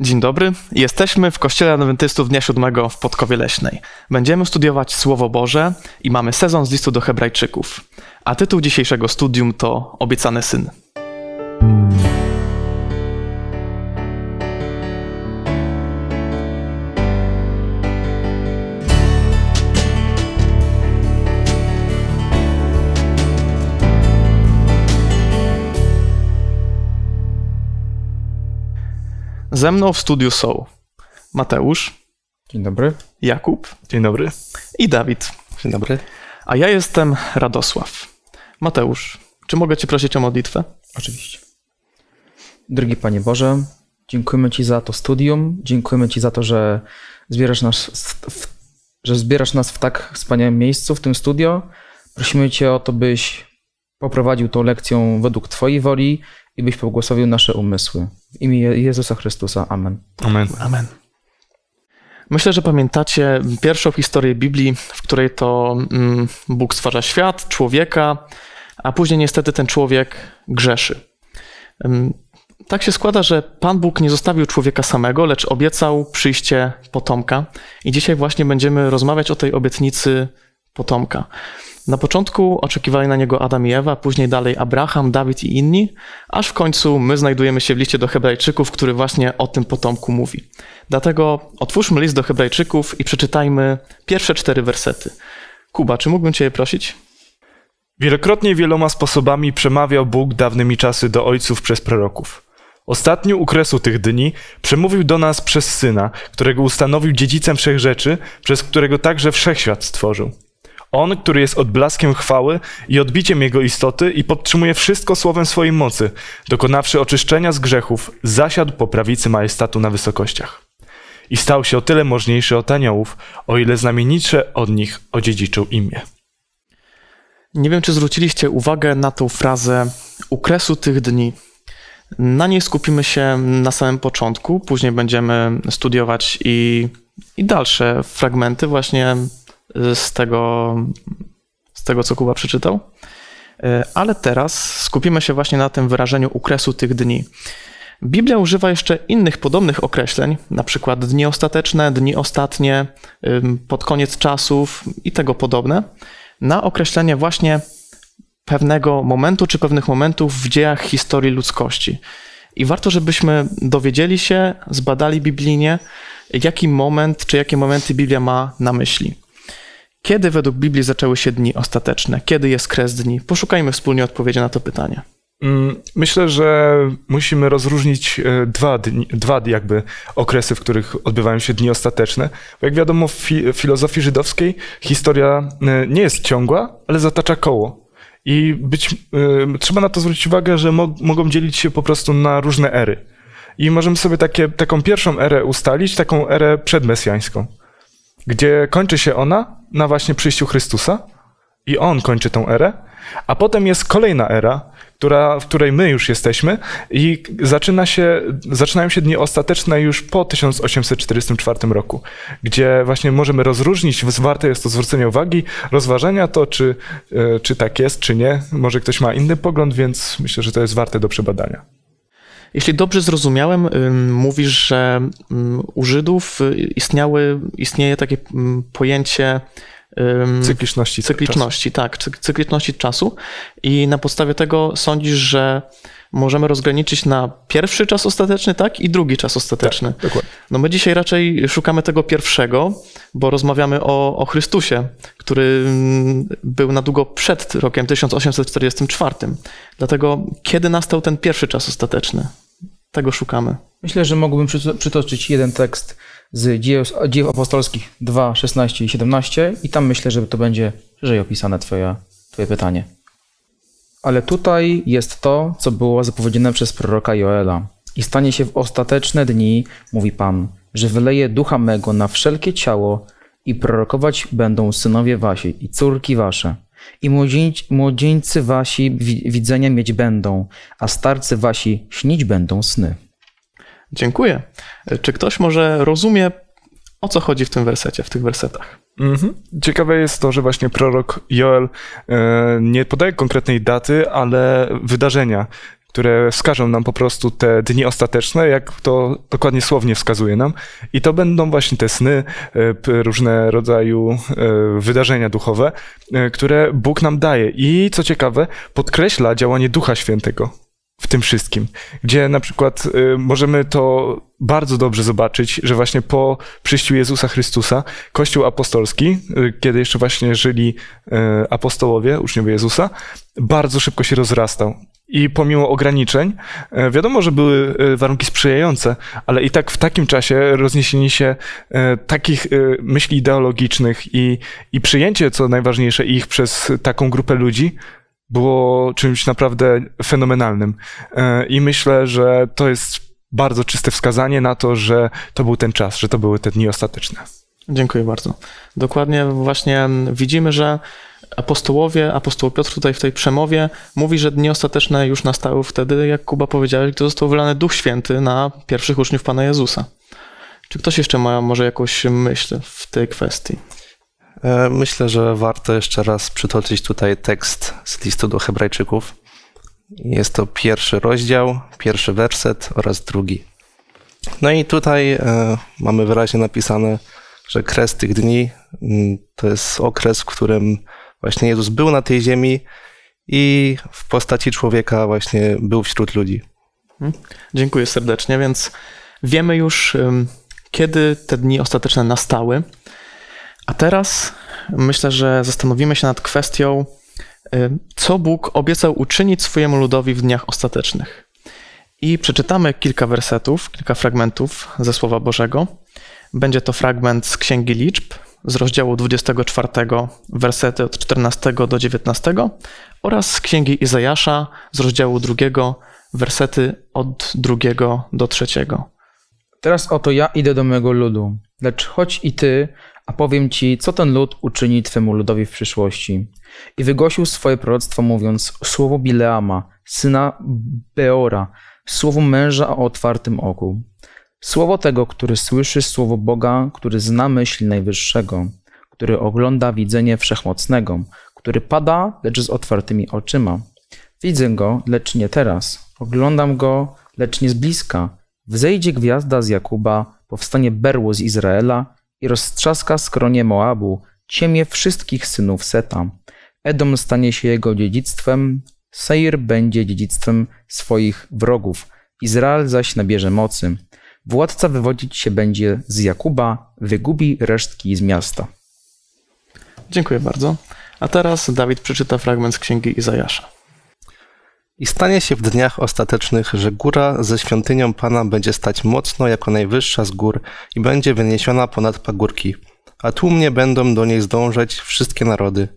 Dzień dobry. Jesteśmy w Kościele Adwentystów Dnia Siódmego w Podkowie Leśnej. Będziemy studiować Słowo Boże i mamy sezon z listu do Hebrajczyków. A tytuł dzisiejszego studium to Obiecany Syn. Ze mną w studiu są Mateusz, Dzień dobry. Jakub Dzień dobry. i Dawid. Dzień dobry. A ja jestem Radosław. Mateusz, czy mogę Cię prosić o modlitwę? Oczywiście. Drogi Panie Boże, dziękujemy Ci za to studium. Dziękujemy Ci za to, że zbierasz nas w, że zbierasz nas w tak wspaniałym miejscu, w tym studio. Prosimy Cię o to, byś poprowadził tą lekcją według Twojej woli i byś pobłogosławił nasze umysły. W imię Je- Jezusa Chrystusa. Amen. Amen. Amen. Myślę, że pamiętacie pierwszą historię Biblii, w której to mm, Bóg stwarza świat, człowieka, a później niestety ten człowiek grzeszy. Tak się składa, że Pan Bóg nie zostawił człowieka samego, lecz obiecał przyjście potomka. I dzisiaj właśnie będziemy rozmawiać o tej obietnicy potomka. Na początku oczekiwali na niego Adam i Ewa, później dalej Abraham, Dawid i inni, aż w końcu my znajdujemy się w liście do Hebrajczyków, który właśnie o tym potomku mówi. Dlatego otwórzmy list do Hebrajczyków i przeczytajmy pierwsze cztery wersety. Kuba, czy mógłbym Cię prosić? Wielokrotnie wieloma sposobami przemawiał Bóg dawnymi czasy do ojców przez proroków. Ostatni u kresu tych dni przemówił do nas przez Syna, którego ustanowił dziedzicem wszech rzeczy, przez którego także wszechświat stworzył. On, który jest odblaskiem chwały i odbiciem jego istoty i podtrzymuje wszystko słowem swojej mocy, dokonawszy oczyszczenia z grzechów, zasiadł po prawicy majestatu na wysokościach. I stał się o tyle możniejszy od aniołów, o ile znamienitsze od nich odziedziczył imię. Nie wiem, czy zwróciliście uwagę na tą frazę u kresu tych dni. Na niej skupimy się na samym początku, później będziemy studiować i, i dalsze fragmenty właśnie z tego, z tego, co Kuba przeczytał. E, Ale teraz skupimy się właśnie na tym wyrażeniu u kresu tych dni. Biblia używa jeszcze innych podobnych określeń, na przykład dni ostateczne, dni ostatnie, pod koniec czasów i tego podobne, na określenie właśnie pewnego momentu czy pewnych momentów w dziejach historii ludzkości. I warto, żebyśmy dowiedzieli się, zbadali biblijnie, jaki moment czy jakie momenty Biblia ma na myśli. Kiedy według Biblii zaczęły się dni ostateczne? Kiedy jest kres dni? Poszukajmy wspólnie odpowiedzi na to pytanie. Mm, Myślę, że musimy rozróżnić e, dwa, dni, dwa jakby okresy, w których odbywają się dni ostateczne. Bo jak wiadomo w fi- filozofii żydowskiej historia e, nie jest ciągła, ale zatacza koło. I być, e, trzeba na to zwrócić uwagę, że mo- mogą dzielić się po prostu na różne ery. I możemy sobie takie, taką pierwszą erę ustalić, taką erę przedmesjańską, gdzie kończy się ona na właśnie przyjściu Chrystusa i On kończy tą erę, a potem jest kolejna era, która, w której my już jesteśmy i zaczyna się, zaczynają się dni ostateczne już po 1844 roku, gdzie właśnie możemy rozróżnić, warte jest to zwrócenie uwagi, rozważenia to, czy, e, czy tak jest, czy nie. Może ktoś ma inny pogląd, więc myślę, że to jest warte do przebadania. Jeśli dobrze zrozumiałem, mówisz, że u Żydów y, istniały, istnieje takie pojęcie Cykliczności. cykliczności, tak, cy- cykliczności czasu i na podstawie tego sądzisz, że możemy rozgraniczyć na pierwszy czas ostateczny, tak, i drugi czas ostateczny. czasu. Dokładnie. No my dzisiaj raczej szukamy tego pierwszego, bo rozmawiamy o, o Chrystusie, który mm, był na długo przed rokiem 1844. Dlatego kiedy nastał ten pierwszy czas ostateczny? Tego szukamy. Myślę, że mógłbym przyto- przytoczyć jeden tekst z dziejów, apostolskich 2, 16 i 17 i tam myślę, że to będzie szerzej opisane twoje, twoje pytanie. Ale tutaj jest to, co było zapowiedziane przez proroka Joela. I stanie się w ostateczne dni, mówi Pan, że wyleje ducha mego na wszelkie ciało i prorokować będą synowie wasi i córki wasze. I młodzieńc, młodzieńcy wasi wi- widzenia mieć będą, a starcy wasi śnić będą sny. Dziękuję. Czy ktoś może rozumie, o co chodzi w tym wersecie, w tych wersetach? Mhm. Ciekawe jest to, że właśnie prorok Joel e, nie podaje konkretnej daty, ale wydarzenia, które wskażą nam po prostu te dni ostateczne, jak to dokładnie słownie wskazuje nam. I to będą właśnie te sny, e, różne rodzaju e, wydarzenia duchowe, które Bóg nam daje. I co ciekawe, podkreśla działanie Ducha Świętego w tym wszystkim, gdzie na przykład y, możemy to bardzo dobrze zobaczyć, że właśnie po przyjściu Jezusa Chrystusa Kościół apostolski, y, kiedy jeszcze właśnie żyli y, apostołowie, uczniowie Jezusa, bardzo szybko się rozrastał. I pomimo ograniczeń, y, wiadomo, że były y, warunki sprzyjające, ale i tak w takim czasie rozniesienie się y, takich myśli ideologicznych i, i przyjęcie, co najważniejsze, ich przez taką grupę ludzi, było czymś naprawdę fenomenalnym. E, I myślę, że to jest bardzo czyste wskazanie na to, że to był ten czas, że to były te dni ostateczne. Dziękuję bardzo. Dokładnie właśnie widzimy, że apostołowie, apostoł Piotr tutaj w tej przemowie mówi, że dni ostateczne już nastały wtedy, jak Kuba powiedziałeś, gdy został wylany Duch Święty na pierwszych uczniów Pana Jezusa. Czy ktoś jeszcze ma może jakąś myśl w tej kwestii? E, myślę, że warto jeszcze raz przytoczyć tutaj tekst z listu do Hebrajczyków. Jest to pierwszy rozdział, pierwszy werset oraz drugi. No i tutaj e, mamy wyraźnie napisane, że kres tych dni mm, to jest okres, w którym właśnie Jezus był na tej ziemi i w postaci człowieka właśnie był wśród ludzi. Mhm. Dziękuję serdecznie, więc wiemy już, kiedy te dni ostateczne nastały. A teraz myślę, że zastanowimy się nad kwestią, y, co Bóg obiecał uczynić swojemu ludowi w dniach ostatecznych. I przeczytamy kilka wersetów, kilka fragmentów ze Słowa Bożego. Będzie to fragment z Księgi Liczb, z rozdziału 24, wersety od 14 do 19 oraz z Księgi Izajasza, z rozdziału 2, wersety od 2 do 3. Teraz oto ja idę do mego ludu, lecz chodź i ty, a powiem ci, co ten lud uczyni twemu ludowi w przyszłości. I wygłosił swoje proroctwo, mówiąc: Słowo Bileama, syna Beora, słowo męża o otwartym oku. Słowo tego, który słyszy słowo Boga, który zna myśl Najwyższego, który ogląda widzenie wszechmocnego, który pada, lecz z otwartymi oczyma. Widzę go, lecz nie teraz. Oglądam go, lecz nie z bliska. Wzejdzie gwiazda z Jakuba, powstanie berło z Izraela i roztrzaska skronie Moabu, ciemię wszystkich synów Seta. Edom stanie się jego dziedzictwem, Seir będzie dziedzictwem swoich wrogów, Izrael zaś nabierze mocy. Władca wywodzić się będzie z Jakuba, wygubi resztki z miasta. Dziękuję bardzo. A teraz Dawid przeczyta fragment z księgi Izajasza. I stanie się w dniach ostatecznych, że góra ze świątynią Pana będzie stać mocno jako najwyższa z gór i będzie wyniesiona ponad pagórki, a tłumnie będą do niej zdążać wszystkie narody.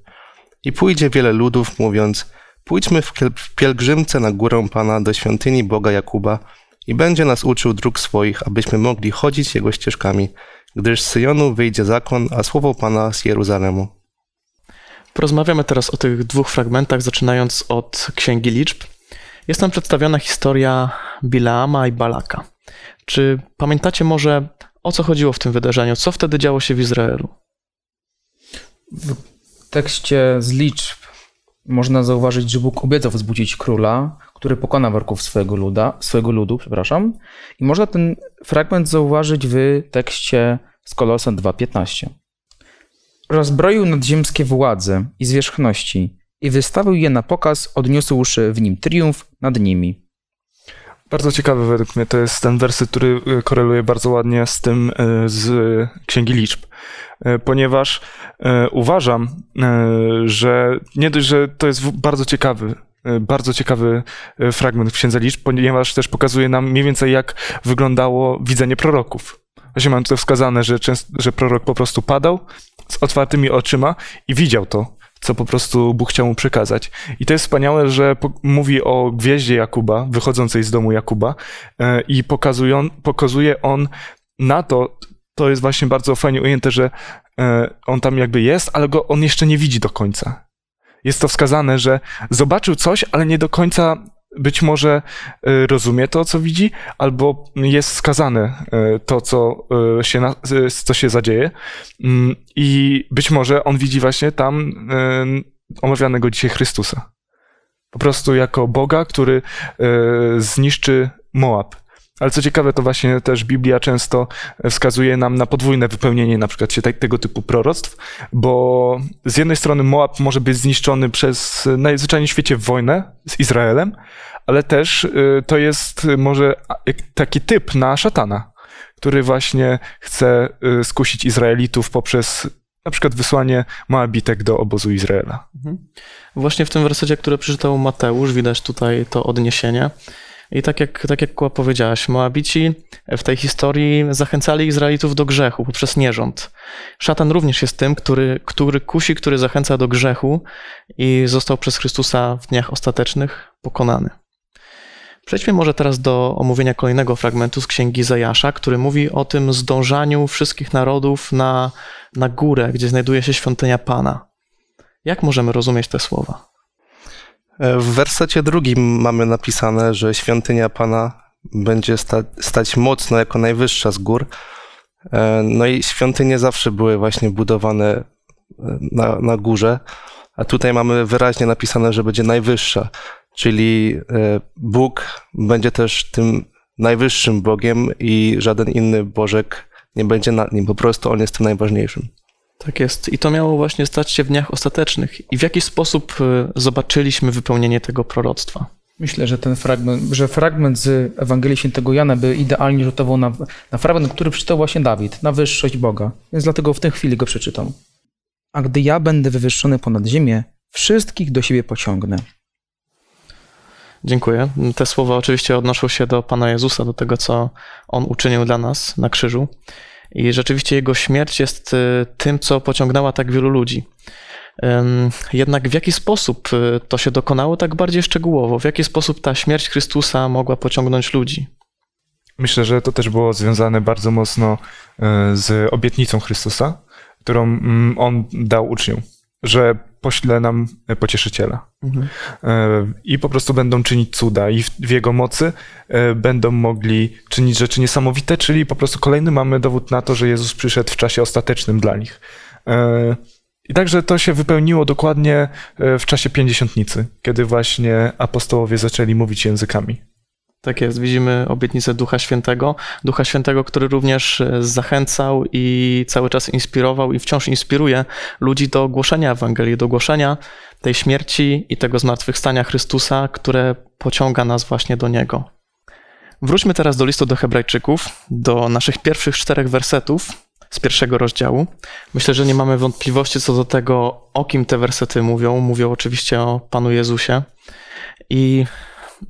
I pójdzie wiele ludów, mówiąc, pójdźmy w pielgrzymce na górę Pana do świątyni Boga Jakuba i będzie nas uczył dróg swoich, abyśmy mogli chodzić Jego ścieżkami, gdyż z Syjonu wyjdzie zakon, a słowo Pana z Jeruzalemu. Porozmawiamy teraz o tych dwóch fragmentach, zaczynając od Księgi Liczb. Jest tam przedstawiona historia Bileama i Balaka. Czy pamiętacie może, o co chodziło w tym wydarzeniu? Co wtedy działo się w Izraelu? W tekście z liczb można zauważyć, że Bóg obiecał wzbudzić króla, który pokona warków swojego, luda, swojego ludu. Przepraszam. I można ten fragment zauważyć w tekście z Kolosa 2.15. Rozbroił nadziemskie władze i zwierzchności i wystawił je na pokaz, odniósłszy w nim triumf nad nimi. Bardzo ciekawy według mnie to jest ten werset, który e, koreluje bardzo ładnie z tym e, z Księgi Liczb, e, ponieważ uważam, że nie dość, że to jest bardzo ciekawy, bardzo ciekawy fragment w Księdze Liczb, ponieważ też pokazuje nam mniej więcej jak wyglądało widzenie proroków. Właśnie mam tutaj wskazane, że, często, że prorok po prostu padał z otwartymi oczyma i widział to co po prostu Bóg chciał mu przekazać. I to jest wspaniałe, że mówi o gwieździe Jakuba, wychodzącej z domu Jakuba e, i pokazuje on na to, to jest właśnie bardzo fajnie ujęte, że e, on tam jakby jest, ale go on jeszcze nie widzi do końca. Jest to wskazane, że zobaczył coś, ale nie do końca być może e, rozumie to, co widzi, albo jest skazane e, to, co e, się, co się zadzieje. Mm, I być może on widzi właśnie tam omawianego dzisiaj Chrystusa. Po prostu jako Boga, który zniszczy Moab. Ale co ciekawe, to właśnie też Biblia często wskazuje nam na podwójne wypełnienie na przykład się te, tego typu proroctw, bo z jednej strony Moab może być zniszczony przez najzwyczajniej w świecie wojnę z Izraelem, ale też y, to jest może taki typ na szatana, który właśnie chce y, skusić Izraelitów poprzez na przykład wysłanie Moabitek do obozu Izraela. Właśnie w tym wersecie, który przeczytał Mateusz, widać tutaj to odniesienie. I tak jak, tak jak powiedziałaś, Moabici w tej historii zachęcali Izraelitów do grzechu poprzez nierząd. Szatan również jest tym, który, który kusi, który zachęca do grzechu i został przez Chrystusa w dniach ostatecznych pokonany. Przejdźmy może teraz do omówienia kolejnego fragmentu z księgi Zajasza, który mówi o tym zdążaniu wszystkich narodów na, na górę, gdzie znajduje się świątynia Pana. Jak możemy rozumieć te słowa? E, W wersecie drugim mamy napisane, że świątynia Pana będzie sta- stać mocno jako najwyższa z gór. E, No i świątynie zawsze były właśnie budowane e, na, na górze, a tutaj mamy wyraźnie napisane, że będzie najwyższa, czyli Bóg będzie też tym najwyższym Bogiem i żaden inny Bożek nie będzie nad nim, po prostu On jest tym najważniejszym. Tak jest. I to miało właśnie stać się w dniach ostatecznych. I w jaki sposób y, zobaczyliśmy wypełnienie tego proroctwa? Myślę, że ten fragment, że fragment z Ewangelii Świętego Jana by idealnie rzutował na, na fragment, który przeczytał właśnie Dawid, na wyższość Boga. Więc dlatego w tej chwili go przeczytam. A gdy ja będę wywyższony ponad ziemię, wszystkich do siebie pociągnę. Dziękuję. Te słowa oczywiście odnoszą się do Pana Jezusa, do tego, co On uczynił dla nas na krzyżu. I rzeczywiście Jego śmierć jest y, tym, co pociągnęła tak wielu ludzi. Jednak w jaki sposób y, to się dokonało tak bardziej szczegółowo? W jaki sposób ta śmierć Chrystusa mogła pociągnąć ludzi? Myślę, że to też było związane bardzo mocno e, z obietnicą Chrystusa, którą mm, On dał uczniom, że pośle nam pocieszyciela. Mhm. E, I po prostu będą czynić cuda i w, Jego mocy e, będą mogli czynić rzeczy niesamowite, czyli po prostu kolejny mamy dowód na to, że Jezus przyszedł w czasie ostatecznym dla nich. E, I także to się wypełniło dokładnie e, w czasie pięćdziesiątnicy, kiedy właśnie apostołowie zaczęli mówić językami. Tak jest, widzimy obietnicę Ducha Świętego. Ducha Świętego, który również e, zachęcał i cały czas inspirował i wciąż inspiruje ludzi do głoszenia Ewangelii, do głoszenia tej śmierci i tego zmartwychwstania Chrystusa, które pociąga nas właśnie do Niego. Wróćmy teraz do listu do Hebrajczyków, do naszych pierwszych czterech wersetów z pierwszego rozdziału. Myślę, że nie mamy wątpliwości co do tego, o kim te wersety mówią. Mówią oczywiście o Panu Jezusie. I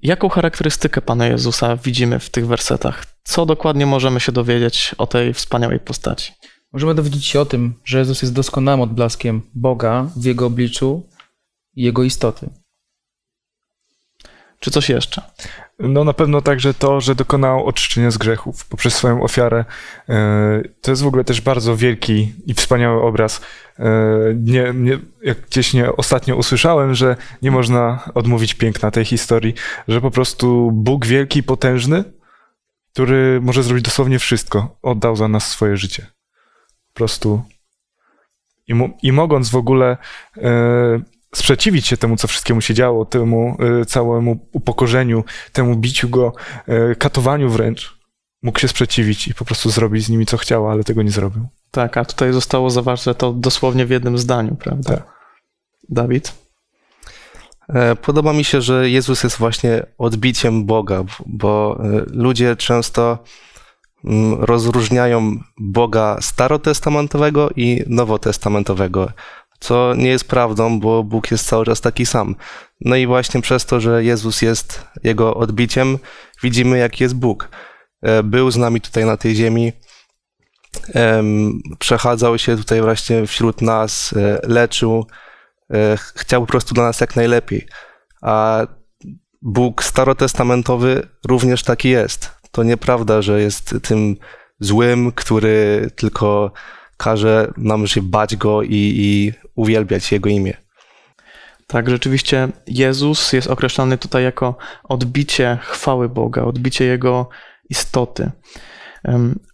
Jaką charakterystykę Pana Jezusa widzimy w tych wersetach? Co dokładnie możemy się dowiedzieć o tej wspaniałej postaci? Możemy dowiedzieć się o tym, że Jezus jest doskonałym odblaskiem Boga w Jego obliczu i Jego istoty. Czy coś jeszcze? No na pewno także to, że dokonał oczyszczenia z grzechów poprzez swoją ofiarę. E, To jest w ogóle też bardzo wielki i wspaniały obraz. E, Nie, nie, jak gdzieś nie ostatnio usłyszałem, że nie można odmówić piękna tej historii, że po prostu Bóg wielki potężny, który może zrobić dosłownie wszystko, oddał za nas swoje życie. Po prostu. I, i mogąc w ogóle e, sprzeciwić się temu, co wszystkiemu się działo, temu e, całemu upokorzeniu, temu biciu go, e, katowaniu wręcz, mógł się sprzeciwić i po prostu zrobić z nimi co chciał, ale tego nie zrobił. Tak, a tutaj zostało zawarte to dosłownie w jednym zdaniu, prawda? Tak. Dawid? E, Podoba mi się, że Jezus jest właśnie odbiciem Boga, bo e, ludzie często mm, rozróżniają Boga starotestamentowego i nowotestamentowego, co nie jest prawdą, bo Bóg jest cały czas taki sam. No i właśnie przez to, że Jezus jest jego odbiciem, widzimy, jaki jest Bóg. E, Był z nami tutaj na tej ziemi, em, przechadzał się tutaj właśnie wśród nas, e, leczył, e, ch- chciał po prostu dla nas jak najlepiej. A Bóg starotestamentowy również taki jest. To nieprawda, że jest tym złym, który tylko każe nam się bać go i, i uwielbiać jego imię. Tak, rzeczywiście Jezus jest określany tutaj jako odbicie chwały Boga, odbicie Jego istoty.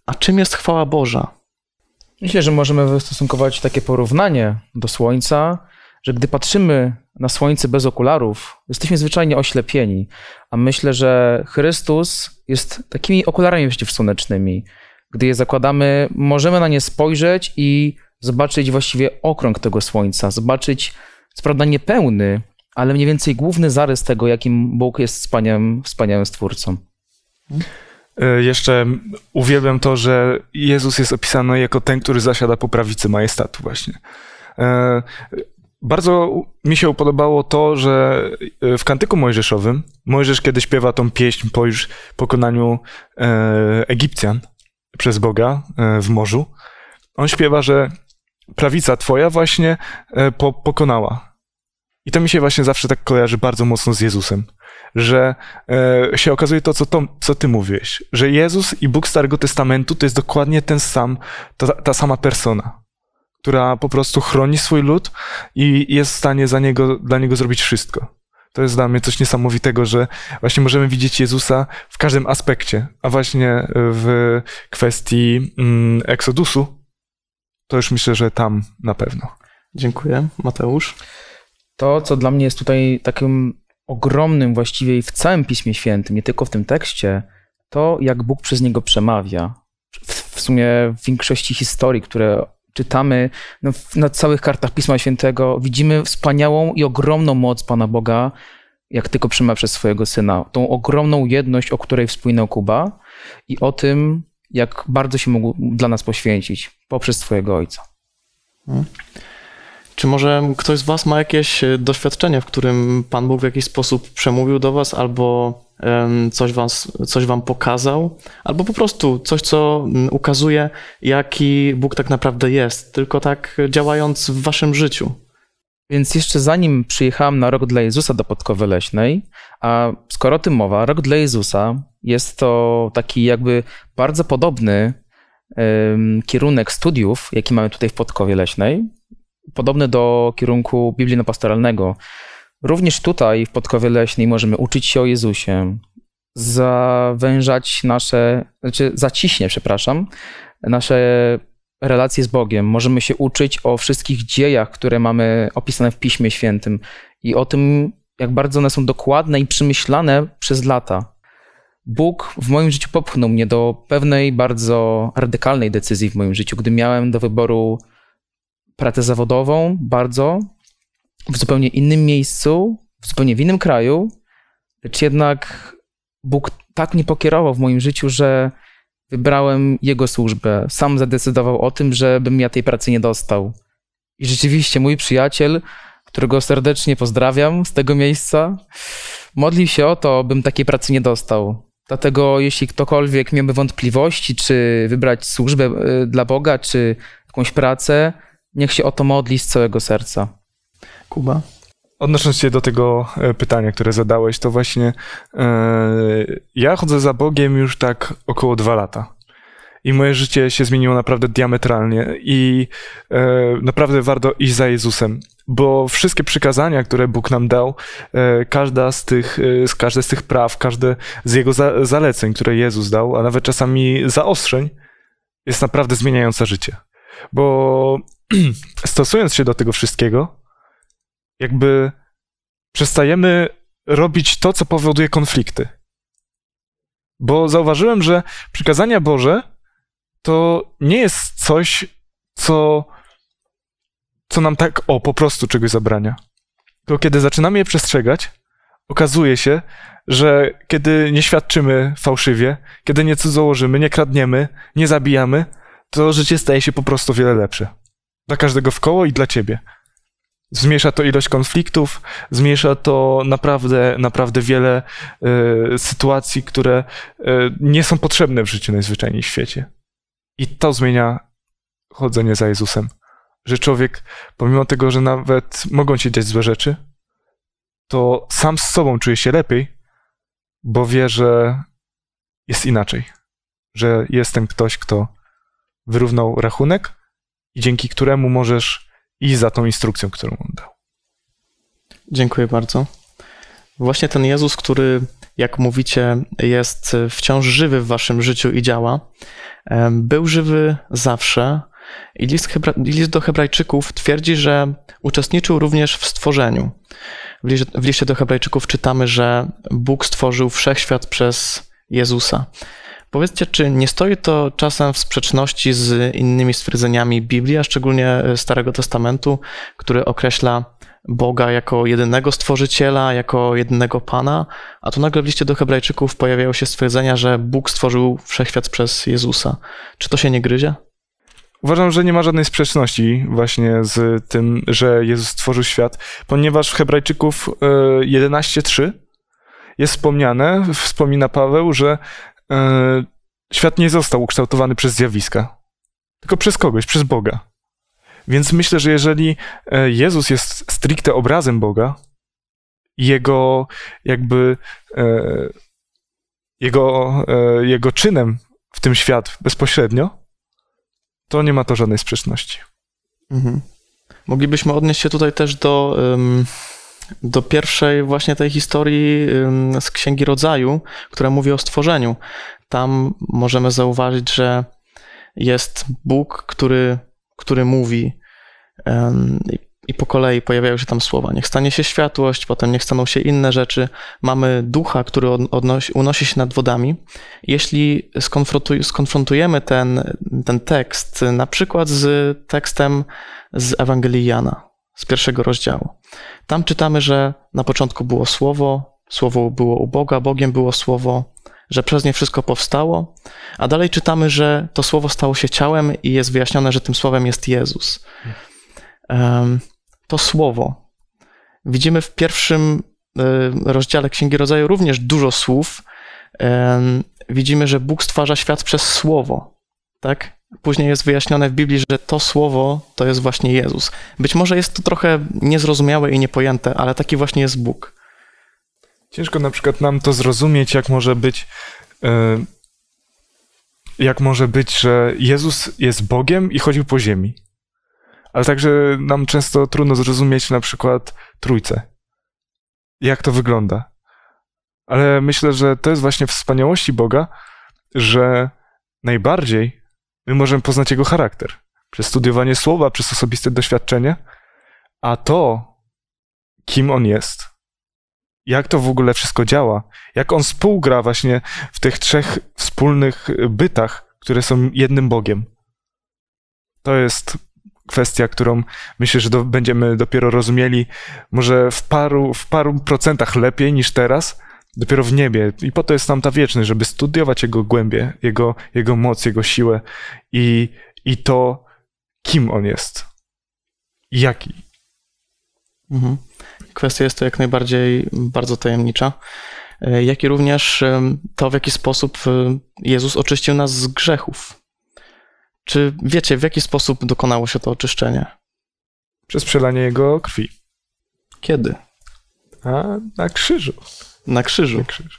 A czym jest chwała Boża? Myślę, że możemy wystosunkować takie porównanie do Słońca, że gdy patrzymy na słońce bez okularów, jesteśmy zwyczajnie oślepieni. A myślę, że Chrystus jest takimi okularami przeciwsłonecznymi. Gdy je zakładamy, możemy na nie spojrzeć i zobaczyć właściwie okrąg tego słońca, zobaczyć, co prawda niepełny, ale mniej więcej główny zarys tego, jakim Bóg jest wspaniałym, wspaniałym stwórcą. E, Jeszcze uwielbiam to, że Jezus jest opisany jako ten, który zasiada po prawicy majestatu właśnie. E, Bardzo mi się podobało to, że w kantyku mojżeszowym Mojżesz kiedy śpiewa tą pieśń po już pokonaniu e, Egipcjan przez Boga e, w morzu, on śpiewa, że prawica twoja właśnie e, po, pokonała. I to mi się właśnie zawsze tak kojarzy bardzo mocno z Jezusem, że e, się okazuje to, co, to, co ty mówiłeś, że Jezus i Bóg Starego Testamentu to jest dokładnie ten sam, ta, ta sama persona, która po prostu chroni swój lud i jest w stanie za niego, dla niego zrobić wszystko. To jest dla mnie coś niesamowitego, że właśnie możemy widzieć Jezusa w każdym aspekcie, a właśnie w kwestii mm, Eksodusu, to już myślę, że tam na pewno. Dziękuję. Mateusz? To, co dla mnie jest tutaj takim ogromnym właściwie i w całym Piśmie Świętym, nie tylko w tym tekście, to jak Bóg przez niego przemawia. W, w sumie w większości historii, które czytamy no, na całych kartach Pisma Świętego, widzimy wspaniałą i ogromną moc Pana Boga, jak tylko przemawia przez swojego Syna. Tą ogromną jedność, o której wspominał Kuba i o tym, jak bardzo się mógł dla nas poświęcić poprzez swojego Ojca. Czy może ktoś z Was ma jakieś e, doświadczenie, w którym Pan Bóg w jakiś sposób przemówił do Was, albo coś, was, coś Wam pokazał, albo po prostu coś, co ukazuje, jaki Bóg tak naprawdę jest, tylko tak działając w Waszym życiu? Więc jeszcze zanim przyjechałem na Rok dla Jezusa do Podkowy Leśnej, a skoro o tym mowa, Rok dla Jezusa jest to taki jakby bardzo podobny em, kierunek studiów, jaki mamy tutaj w Podkowie Leśnej, podobny do kierunku biblijno-pastoralnego. Również tutaj w Podkowie Leśnej możemy uczyć się o Jezusie, zawężać nasze, znaczy zaciśnie, przepraszam, nasze relacje z Bogiem. Możemy się uczyć o wszystkich dziejach, które mamy opisane w Piśmie Świętym i o tym, jak bardzo one są dokładne i przemyślane przez lata. Bóg w moim życiu popchnął mnie do pewnej bardzo radykalnej decyzji w moim życiu, gdy miałem do wyboru pracę zawodową, bardzo w zupełnie innym miejscu, w zupełnie w innym kraju, lecz jednak Bóg tak mnie pokierował w moim życiu, że wybrałem Jego służbę. Sam zadecydował o tym, żebym ja tej pracy nie dostał. I rzeczywiście mój przyjaciel, którego serdecznie pozdrawiam z tego miejsca, modlił się o to, bym takiej pracy nie dostał. Dlatego jeśli ktokolwiek miałby wątpliwości, czy wybrać służbę y, dla Boga, czy jakąś pracę, niech się o to modli z całego serca. Kuba? Odnosząc się do tego e, pytania, które zadałeś, to właśnie e, ja chodzę za Bogiem już tak około dwa lata. I moje życie się zmieniło naprawdę diametralnie i e, naprawdę warto iść za Jezusem, bo wszystkie przykazania, które Bóg nam dał, e, każda z tych, e, z każde z tych praw, każde z Jego za, zaleceń, które Jezus dał, a nawet czasami zaostrzeń, jest naprawdę zmieniająca życie. Bo stosując się do tego wszystkiego, jakby przestajemy robić to, co powoduje konflikty. Bo zauważyłem, że przykazania Boże to nie jest coś, co, co nam tak, o, po prostu czegoś zabrania. Tylko kiedy zaczynamy je przestrzegać, okazuje się, że kiedy nie świadczymy fałszywie, kiedy nie cudzołożymy, nie kradniemy, nie zabijamy, to życie staje się po prostu wiele lepsze. Dla każdego w koło i dla ciebie. Zmniejsza to ilość konfliktów, zmniejsza to naprawdę, naprawdę wiele y, sytuacji, które y, nie są potrzebne w życiu najzwyczajniej w świecie. I to zmienia chodzenie za Jezusem. Że człowiek, pomimo tego, że nawet mogą się dziać złe rzeczy, to sam z sobą czuje się lepiej, bo wie, że jest inaczej. Że jest ten ktoś, kto wyrównał rachunek i dzięki któremu możesz i za tą instrukcją, którą on dał. Dziękuję bardzo. Właśnie ten Jezus, który, jak mówicie, jest wciąż żywy w waszym życiu i działa, był żywy zawsze, I list, Hebra- list do Hebrajczyków twierdzi, że uczestniczył również w stworzeniu. W w liście do Hebrajczyków czytamy, że Bóg stworzył wszechświat przez Jezusa. Powiedzcie, czy nie stoi to czasem w sprzeczności z innymi stwierdzeniami Biblii, a szczególnie Starego Testamentu, który określa Boga jako jedynego stworzyciela, jako jedynego Pana, a tu nagle w liście do Hebrajczyków pojawiają się stwierdzenia, że Bóg stworzył wszechświat przez Jezusa. Czy to się nie gryzie? Uważam, że nie ma żadnej sprzeczności właśnie z tym, że Jezus stworzył świat, ponieważ w Hebrajczyków e, 11.3 jest wspomniane, wspomina Paweł, że e, świat nie został ukształtowany przez zjawiska, tylko przez kogoś, przez Boga. Więc myślę, że jeżeli e, Jezus jest stricte obrazem Boga, jego jakby e, jego, e, jego czynem w tym świat bezpośrednio, to nie ma to żadnej sprzeczności. Mhm. Moglibyśmy odnieść się tutaj też do, ym, do pierwszej właśnie tej historii z Księgi Rodzaju, która mówi o stworzeniu. Tam możemy zauważyć, że jest Bóg, który, który mówi i po kolei pojawiają się tam słowa. Niech stanie się światłość, potem niech staną się inne rzeczy. Mamy ducha, który odnosi, unosi się nad wodami. Jeśli skonfrontuj, skonfrontujemy ten, ten tekst na przykład z tekstem z Ewangelii Jana, z pierwszego rozdziału. Tam czytamy, że na początku było Słowo, Słowo było u Boga, Bogiem było Słowo, że przez nie wszystko powstało, a dalej czytamy, że to Słowo stało się ciałem i jest wyjaśnione, że tym Słowem jest Jezus. To słowo. Widzimy w pierwszym rozdziale Księgi Rodzaju również dużo słów. Widzimy, że Bóg stwarza świat przez słowo. Tak? Później jest wyjaśnione w Biblii, że to słowo to jest właśnie Jezus. Być może jest to trochę niezrozumiałe i niepojęte, ale taki właśnie jest Bóg. Ciężko na przykład nam to zrozumieć, jak może być, jak może być, że Jezus jest Bogiem i chodził po ziemi ale także nam często trudno zrozumieć na przykład trójce. Jak to wygląda. Ale myślę, że to jest właśnie wspaniałości Boga, że najbardziej my możemy poznać Jego charakter. Przez studiowanie słowa, przez osobiste doświadczenie, a to, kim On jest, jak to w ogóle wszystko działa, jak On współgra właśnie w tych trzech wspólnych bytach, które są jednym Bogiem. To jest kwestia, którą myślę, że do, będziemy dopiero rozumieli. Może w paru, w paru procentach lepiej niż teraz, dopiero w niebie. I po to jest nam ta wieczność, żeby studiować Jego głębie, Jego, jego moc, Jego siłę i, i to, kim On jest. Jaki. Mhm. Kwestia jest to jak najbardziej bardzo tajemnicza, e, jak i również to, w jaki sposób e, Jezus oczyścił nas z grzechów. Czy wiecie, w jaki sposób dokonało się to oczyszczenie? Przez przelanie jego krwi. Kiedy? A na krzyżu. Na krzyżu. Na krzyżu.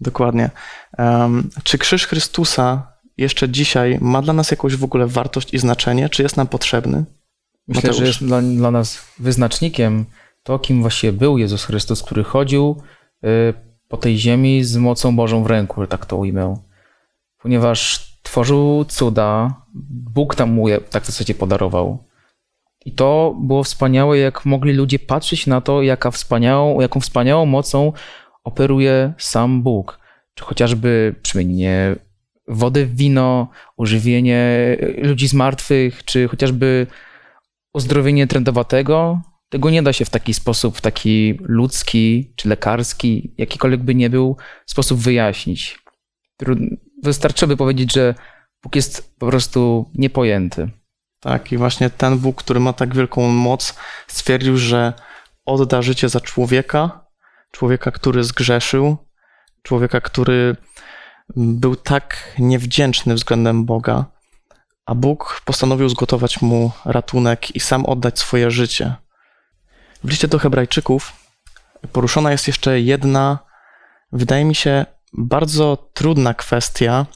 Dokładnie. Um, czy krzyż Chrystusa jeszcze dzisiaj ma dla nas jakąś w ogóle wartość i znaczenie? Czy jest nam potrzebny? Myślę, Mateusz. że jest dla, dla, nas wyznacznikiem to, kim właściwie był Jezus Chrystus, który chodził y, po tej ziemi z mocą Bożą w ręku, że tak to ujmę. Ponieważ tworzył cuda, Bóg tam mu je tak w zasadzie podarował. I to było wspaniałe, jak mogli ludzie patrzeć na to, jaka wspaniałą, jaką wspaniałą mocą operuje sam Bóg. Czy chociażby przemienienie wody w wino, ożywienie ludzi zmartwych, czy chociażby uzdrowienie trędowatego. Tego nie da się w taki sposób, w taki ludzki czy lekarski, jakikolwiek by nie był, sposób wyjaśnić. Wystarczy by powiedzieć, że Bóg jest po prostu niepojęty. Tak, i właśnie ten Bóg, który ma tak wielką moc, stwierdził, że odda życie za człowieka, człowieka, który zgrzeszył, człowieka, który był tak niewdzięczny względem Boga, a Bóg postanowił zgotować mu ratunek i sam oddać swoje życie. W liście do Hebrajczyków poruszona jest jeszcze jedna, wydaje mi się, bardzo trudna kwestia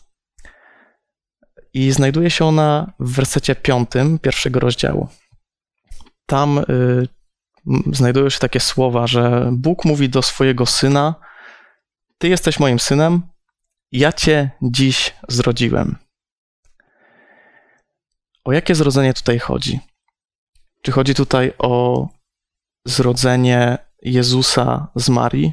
i znajduje się ona w wersecie piątym pierwszego rozdziału. Tam y, znajdują się takie słowa, że Bóg mówi do swojego syna: Ty jesteś moim synem, ja cię dziś zrodziłem. o jakie zrodzenie tutaj chodzi? Czy chodzi tutaj o zrodzenie Jezusa z Marii?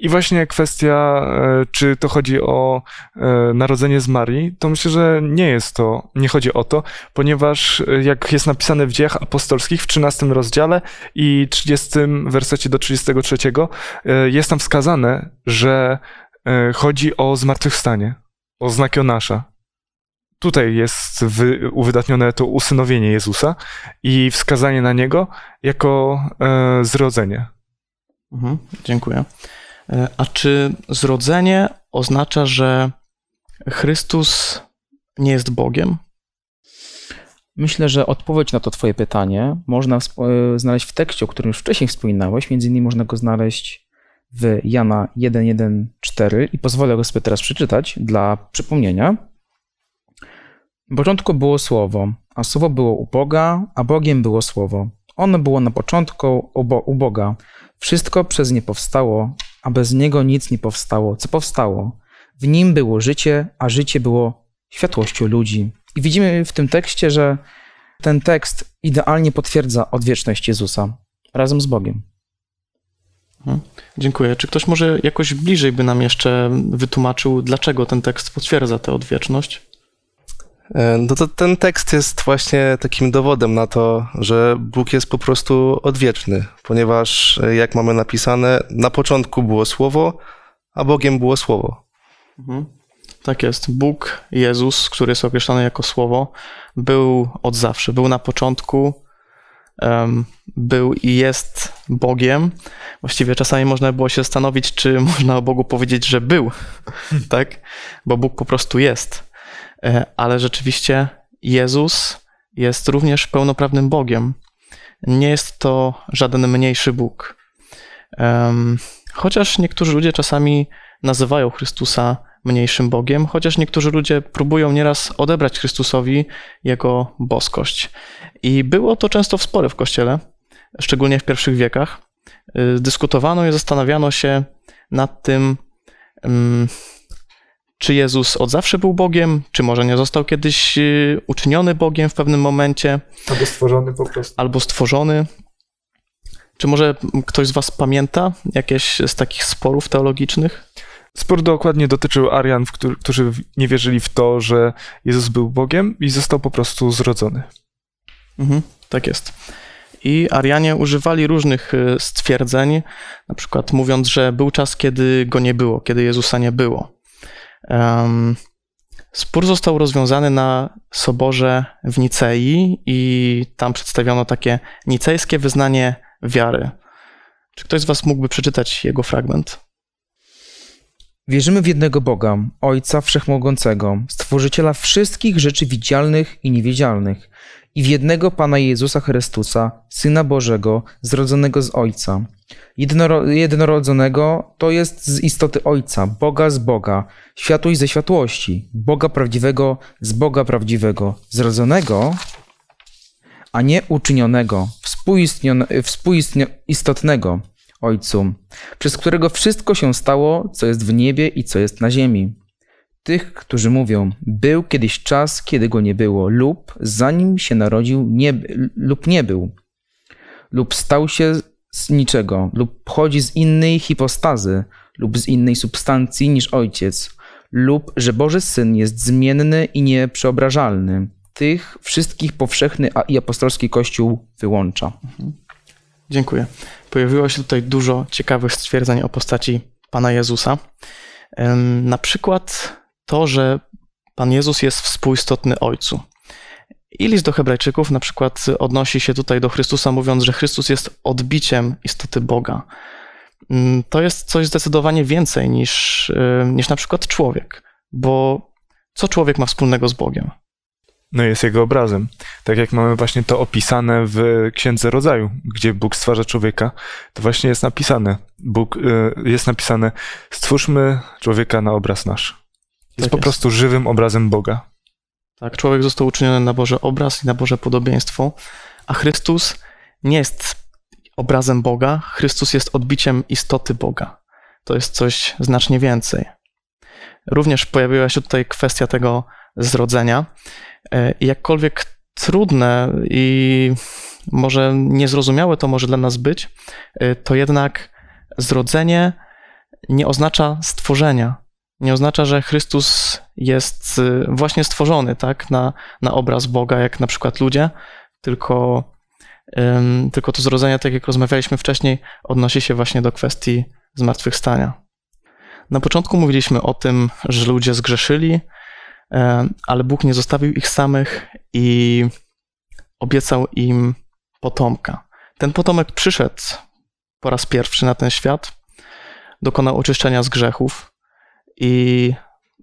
I właśnie kwestia, e, czy to chodzi o e, narodzenie z Marii, to myślę, że nie jest to, nie chodzi o to, ponieważ e, jak jest napisane w dziejach apostolskich w 13 rozdziale i 30 wersecie do 33 jest tam wskazane, że chodzi o zmartwychwstanie, o znak Jonasza. Tutaj jest wy, uwydatnione to usynowienie Jezusa i wskazanie na niego jako zrodzenie. Mhm, dziękuję. E, a czy zrodzenie oznacza, że Chrystus nie jest Bogiem? Myślę, że odpowiedź na to Twoje pytanie można e, znaleźć w tekście, o którym już wcześniej wspominałeś. Między innymi można go znaleźć w Jana 1.1.4 i pozwolę go sobie teraz przeczytać dla przypomnienia. Na początku było Słowo, a Słowo było u Boga, a Bogiem było Słowo. Ono było na początku u Boga. Wszystko przez nie powstało, a bez niego nic nie powstało. Co powstało? W nim było życie, a życie było światłością ludzi. I widzimy w tym tekście, że ten tekst idealnie potwierdza odwieczność Jezusa razem z Bogiem. Mhm. Dziękuję. Czy ktoś może jakoś bliżej by nam jeszcze wytłumaczył, dlaczego ten tekst potwierdza tę odwieczność? E, no to ten tekst jest właśnie takim dowodem na to, że Bóg jest po prostu odwieczny, ponieważ e, jak mamy napisane, na początku było Słowo, a Bogiem było Słowo. Mhm. Tak jest. Bóg, Jezus, który jest określony jako Słowo, był od zawsze, był na początku, um, był i jest Bogiem. Właściwie czasami można było się zastanowić, czy można o Bogu powiedzieć, że był, tak? Bo Bóg po prostu jest. E, ale rzeczywiście Jezus jest również pełnoprawnym Bogiem. Nie jest to żaden mniejszy Bóg. Chociaż niektórzy ludzie czasami nazywają Chrystusa mniejszym Bogiem, chociaż niektórzy ludzie próbują nieraz odebrać Chrystusowi jego boskość. I było to często w spory w Kościele, szczególnie w pierwszych wiekach. E, dyskutowano i zastanawiano się nad tym, czy Jezus od zawsze był Bogiem, czy może nie został kiedyś y, uczyniony Bogiem w pewnym momencie. Albo stworzony po prostu. Albo stworzony. Czy może ktoś z Was pamięta jakieś z takich sporów teologicznych? Spór dokładnie dotyczył Arian, którzy nie wierzyli w to, że Jezus był Bogiem i został po prostu zrodzony. Mhm, tak jest. I Arianie używali różnych y, stwierdzeń, na przykład mówiąc, że był czas, kiedy go nie było, kiedy Jezusa nie było. Spór został rozwiązany na soborze w Nicei i tam przedstawiono takie nicejskie wyznanie wiary. Czy ktoś z Was mógłby przeczytać jego fragment? Wierzymy w jednego Boga, Ojca Wszechmogącego, Stworzyciela wszystkich rzeczy widzialnych i niewidzialnych, i w jednego Pana Jezusa Chrystusa, Syna Bożego, zrodzonego z Ojca. Jednoro, jednorodzonego to jest z istoty Ojca, Boga z Boga, światłość ze światłości, Boga prawdziwego z Boga prawdziwego, zrodzonego, a nie uczynionego, współistotnego Ojcu, przez którego wszystko się stało, co jest w niebie i co jest na ziemi. Tych, którzy mówią, był kiedyś czas, kiedy go nie było, lub zanim się narodził, nie, lub nie był, lub stał się z niczego, lub pochodzi z innej hipostazy, lub z innej substancji niż ojciec, lub że Boży Syn jest zmienny i nieprzeobrażalny. Tych wszystkich powszechny i apostolski Kościół wyłącza. Mhm. Dziękuję. Pojawiło się tutaj dużo ciekawych stwierdzeń o postaci Pana Jezusa. Na przykład to, że Pan Jezus jest współistotny Ojcu. I list do Hebrajczyków na przykład odnosi się tutaj do Chrystusa, mówiąc, że Chrystus jest odbiciem istoty Boga. Mm, to jest coś zdecydowanie więcej niż, y, niż na przykład człowiek, bo co człowiek ma wspólnego z Bogiem? No jest jego obrazem. Tak jak mamy właśnie to opisane w Księdze Rodzaju, gdzie Bóg stwarza człowieka, to właśnie jest napisane, Bóg, y, jest napisane, stwórzmy człowieka na obraz nasz. Jest tak po jest. prostu żywym obrazem Boga. Tak, człowiek został uczyniony na Boże obraz i na Boże podobieństwo, a Chrystus nie jest obrazem Boga, Chrystus jest odbiciem istoty Boga. To jest coś znacznie więcej. Również pojawiła się tutaj kwestia tego zrodzenia. E, jakkolwiek trudne i może niezrozumiałe to może dla nas być, e, to jednak zrodzenie nie oznacza stworzenia. Nie oznacza, że Chrystus jest e, właśnie stworzony tak, na, na obraz Boga, jak na przykład ludzie, tylko, ym, tylko to zrodzenie, tak jak rozmawialiśmy wcześniej, odnosi się właśnie do kwestii zmartwychwstania. Na początku mówiliśmy o tym, że ludzie zgrzeszyli, e, ale Bóg nie zostawił ich samych i obiecał im potomka. Ten potomek przyszedł po raz pierwszy na ten świat, dokonał oczyszczenia z grzechów i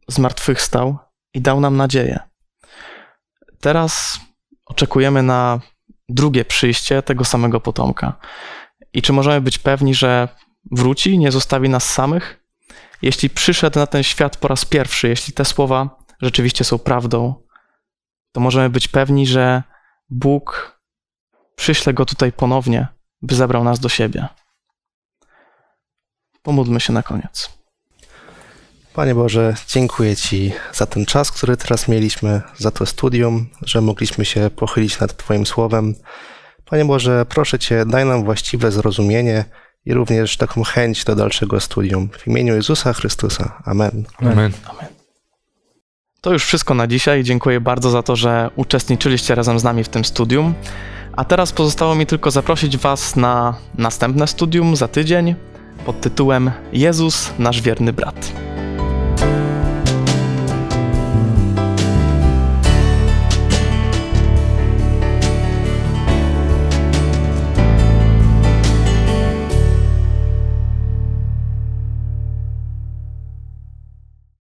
zmartwychwstał i dał nam nadzieję. Teraz oczekujemy na drugie przyjście tego samego potomka. I czy możemy być pewni, że wróci, nie zostawi nas samych? Jeśli przyszedł na ten świat po raz pierwszy, jeśli te słowa rzeczywiście są prawdą, to możemy być pewni, że Bóg przyśle go tutaj ponownie, by zabrał nas do siebie. Pomódlmy się na koniec. Panie Boże, dziękuję Ci za ten czas, który teraz mieliśmy, za to studium, że mogliśmy się pochylić nad Twoim słowem. Panie Boże, proszę Cię, daj nam właściwe zrozumienie i również taką chęć do dalszego studium. W imieniu Jezusa Chrystusa. Amen. Amen. To już wszystko na dzisiaj. Dziękuję bardzo za to, że uczestniczyliście razem z nami w tym studium. A teraz pozostało mi tylko zaprosić Was na następne studium za tydzień pod tytułem Jezus, nasz wierny brat.